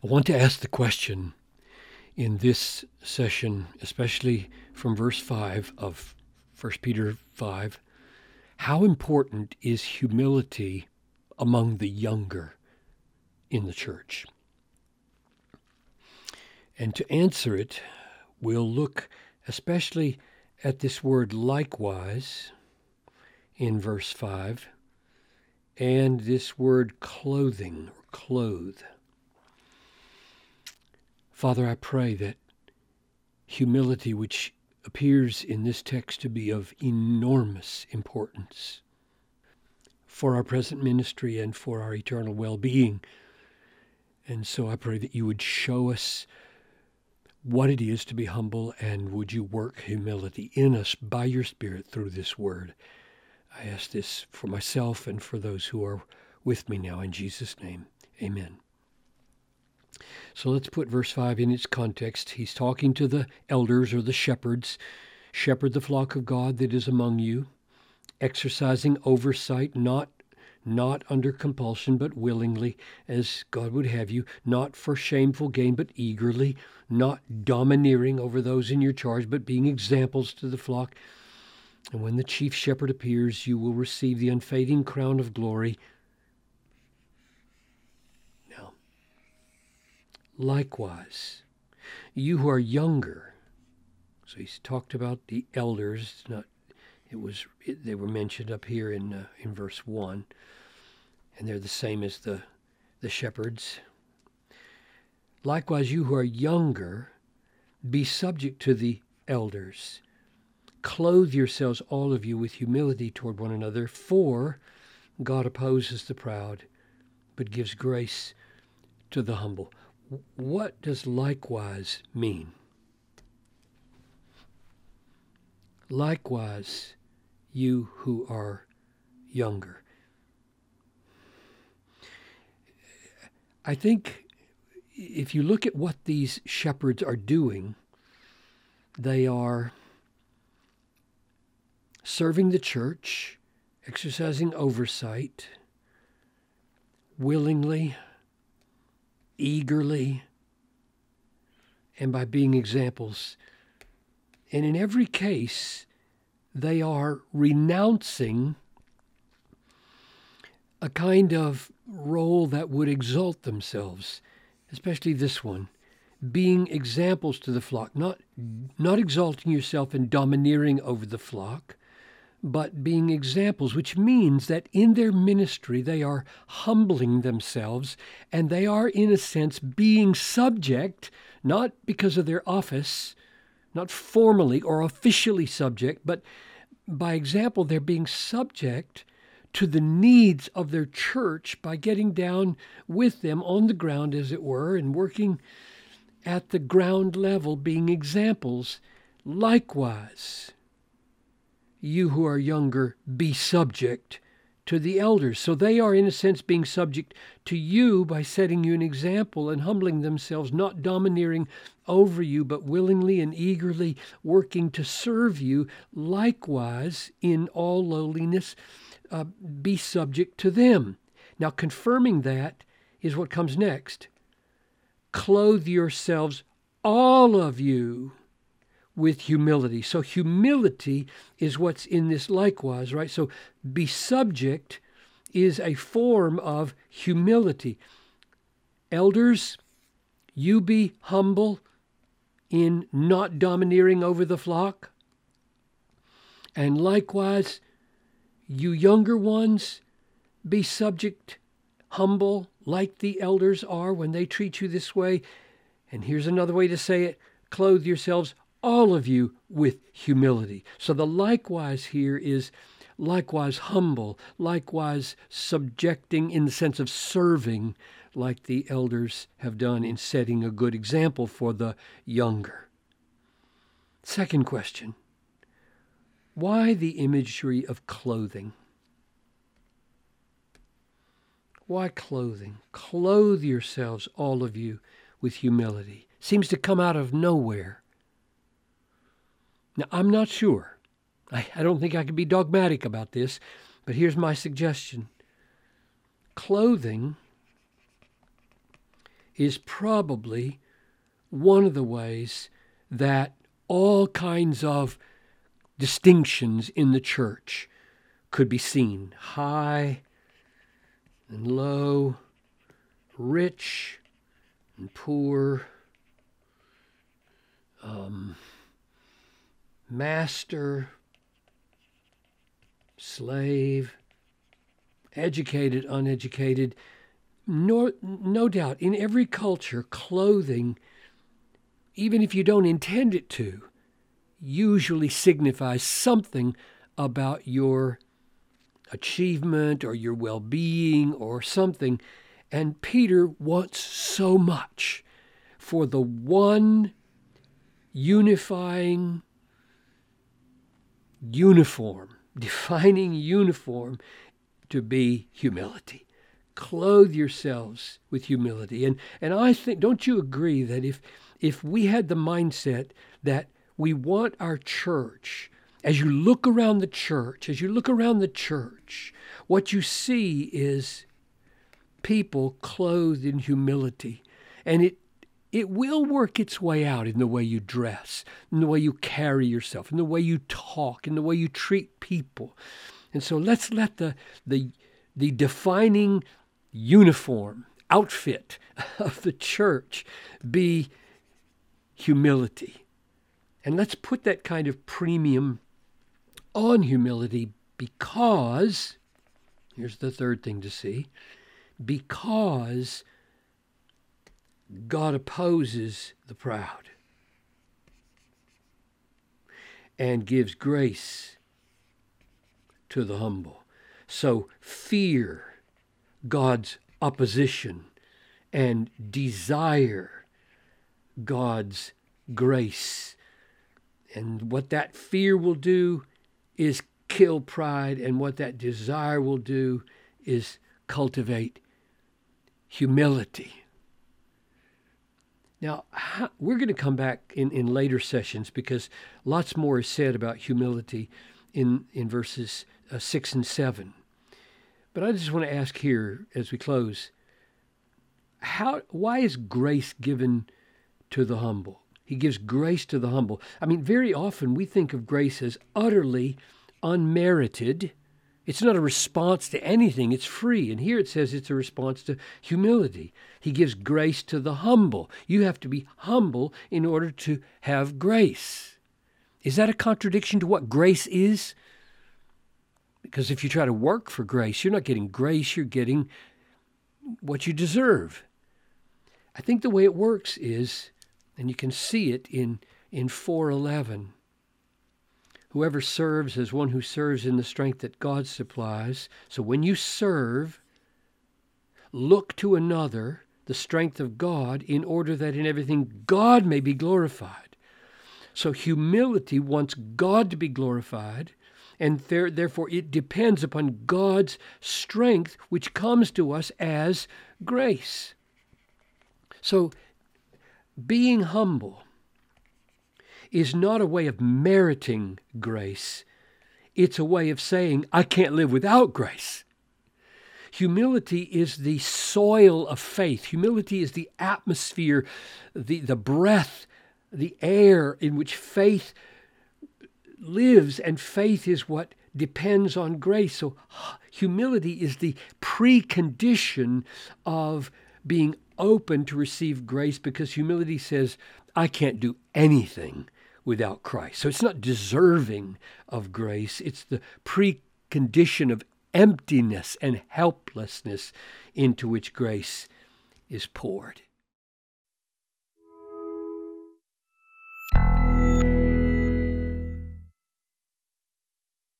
I want to ask the question in this session, especially from verse 5 of 1 Peter 5, how important is humility among the younger in the church? And to answer it, we'll look especially at this word likewise in verse 5 and this word clothing or clothe. Father, I pray that humility, which appears in this text to be of enormous importance for our present ministry and for our eternal well being. And so I pray that you would show us what it is to be humble and would you work humility in us by your Spirit through this word. I ask this for myself and for those who are with me now in Jesus' name. Amen. So let's put verse 5 in its context. He's talking to the elders or the shepherds. Shepherd the flock of God that is among you, exercising oversight, not not under compulsion, but willingly, as God would have you, not for shameful gain, but eagerly, not domineering over those in your charge, but being examples to the flock. And when the chief shepherd appears, you will receive the unfading crown of glory. Now, likewise, you who are younger, so he's talked about the elders, not it was it, they were mentioned up here in uh, in verse 1 and they're the same as the the shepherds likewise you who are younger be subject to the elders Clothe yourselves, all of you, with humility toward one another, for God opposes the proud, but gives grace to the humble. What does likewise mean? Likewise, you who are younger. I think if you look at what these shepherds are doing, they are serving the church, exercising oversight, willingly, eagerly, and by being examples. And in every case, they are renouncing a kind of role that would exalt themselves, especially this one being examples to the flock, not, not exalting yourself and domineering over the flock, but being examples, which means that in their ministry they are humbling themselves and they are, in a sense, being subject, not because of their office, not formally or officially subject, but by example, they're being subject to the needs of their church by getting down with them on the ground, as it were, and working at the ground level, being examples. Likewise, you who are younger, be subject to the elders. So they are, in a sense, being subject to you by setting you an example and humbling themselves, not domineering over you, but willingly and eagerly working to serve you. Likewise, in all lowliness, uh, be subject to them. Now, confirming that is what comes next. Clothe yourselves, all of you, with humility. So humility is what's in this likewise, right? So be subject is a form of humility. Elders, you be humble in not domineering over the flock. And likewise, you younger ones, be subject, humble, like the elders are when they treat you this way. And here's another way to say it clothe yourselves all of you with humility. So the likewise here is likewise humble, likewise subjecting in the sense of serving, like the elders have done in setting a good example for the younger. Second question Why the imagery of clothing? Why clothing? Clothe yourselves, all of you, with humility. Seems to come out of nowhere. Now, I'm not sure. I, I don't think I can be dogmatic about this, but here's my suggestion clothing is probably one of the ways that all kinds of distinctions in the church could be seen high and low, rich and poor, um, master, slave, educated, uneducated. No, no doubt, in every culture, clothing, even if you don't intend it to, usually signifies something about your achievement or your well being or something. And Peter wants so much for the one unifying uniform, defining uniform to be humility. Clothe yourselves with humility. And, and I think, don't you agree that if, if we had the mindset that we want our church, as you look around the church, as you look around the church, what you see is people clothed in humility. And it it will work its way out in the way you dress, in the way you carry yourself, in the way you talk, in the way you treat people. And so let's let the the the defining uniform, outfit of the church be humility. And let's put that kind of premium on humility because, here's the third thing to see, because God opposes the proud and gives grace to the humble. So fear God's opposition and desire God's grace. And what that fear will do is kill pride, and what that desire will do is cultivate humility. Now, we're going to come back in, in later sessions because lots more is said about humility in, in verses uh, 6 and 7. But I just want to ask here as we close how, why is grace given to the humble? He gives grace to the humble. I mean, very often we think of grace as utterly unmerited it's not a response to anything, it's free. And here it says it's a response to humility. He gives grace to the humble. You have to be humble in order to have grace. Is that a contradiction to what grace is? Because if you try to work for grace, you're not getting grace, you're getting what you deserve. I think the way it works is, and you can see it in, in 411, Whoever serves is one who serves in the strength that God supplies. So when you serve, look to another, the strength of God, in order that in everything God may be glorified. So humility wants God to be glorified, and there, therefore it depends upon God's strength, which comes to us as grace. So being humble is not a way of meriting grace, it's a way of saying, I can't live without grace. Humility is the soil of faith. Humility is the atmosphere, the, the breath, the air in which faith lives, and faith is what depends on grace. So, humility is the precondition of being open to receive grace because humility says, I can't do anything without Christ. So it's not deserving of grace, it's the precondition of emptiness and helplessness into which grace is poured.